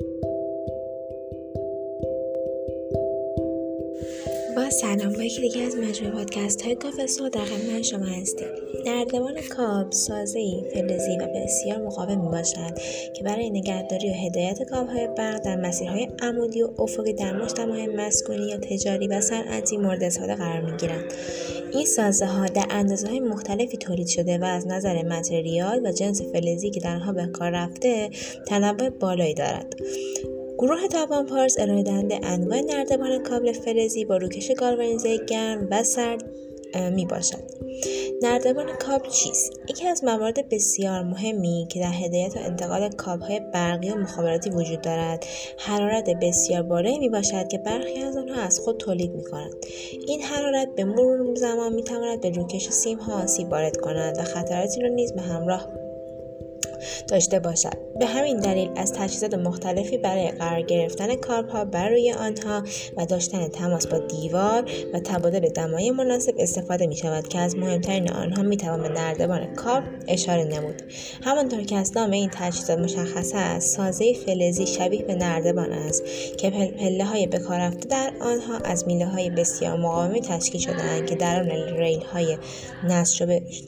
Thank you. با سلام با یکی دیگه از مجموعه پادکست های کافسو در خدمت شما هستیم. نردبان کاب سازه فلزی و بسیار مقاوم می باشد که برای نگهداری و هدایت کابهای برق در مسیرهای عمودی و افقی در مجتمع مسکونی یا تجاری و صنعتی مورد استفاده قرار می گیرند این سازه ها در اندازه های مختلفی تولید شده و از نظر متریال و جنس فلزی که در آنها به کار رفته تنوع بالایی دارد. گروه تابان پارس ارائه دهنده انواع نردبان کابل فلزی با روکش گالوانیزه گرم و سرد می باشد. نردبان کابل چیست؟ یکی از موارد بسیار مهمی که در هدایت و انتقال های برقی و مخابراتی وجود دارد حرارت بسیار بالایی می باشد که برخی از آنها از خود تولید می کنند. این حرارت به مرور زمان می تواند به روکش سیم ها آسیب وارد کند و خطراتی را نیز به همراه داشته باشد. به همین دلیل از تجهیزات مختلفی برای قرار گرفتن کارپا بر روی آنها و داشتن تماس با دیوار و تبادل دمای مناسب استفاده می شود که از مهمترین آنها می توان به نردبان کارپ اشاره نمود. همانطور که از نام این تجهیزات مشخص است سازه فلزی شبیه به نردبان است که پله های به کار رفته در آنها از میله های بسیار مقاومی تشکیل شدهاند که در آن ریل های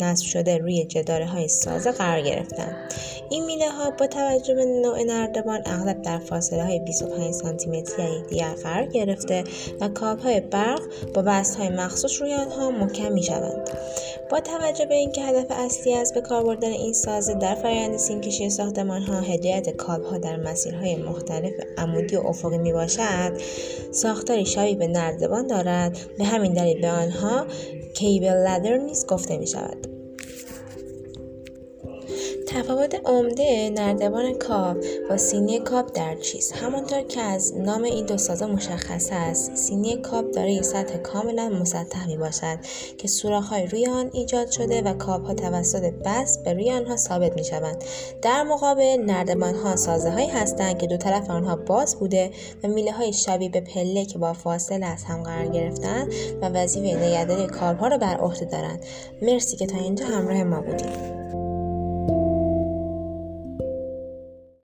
نصب شده روی جداره های سازه قرار گرفتند. این میله ها با توجه به نوع نردبان اغلب در فاصله های 25 سانتی متری دیگر قرار گرفته و کاب های برق با بست های مخصوص روی آنها محکم می شوند. با توجه به اینکه هدف اصلی از به کار بردن این سازه در فرآیند سیمکشی ساختمان ها هدایت کاب ها در مسیرهای مختلف عمودی و افقی می باشد ساختاری شبیه به نردبان دارد به همین دلیل به آنها کیبل لدر نیز گفته می شود تفاوت عمده نردبان کاب با سینی کاب در چیست؟ همانطور که از نام این دو سازه مشخص است سینی کاب دارای سطح کاملا مسطح می باشد که سوراخ‌های روی آن ایجاد شده و کاب ها توسط بست به روی آنها ثابت می شوند در مقابل نردبان ها سازه هایی هستند که دو طرف آنها باز بوده و میله های شبیه به پله که با فاصله از هم قرار گرفتن و وظیفه نگهداری کارها را بر عهده دارند. مرسی که تا اینجا همراه ما بودید.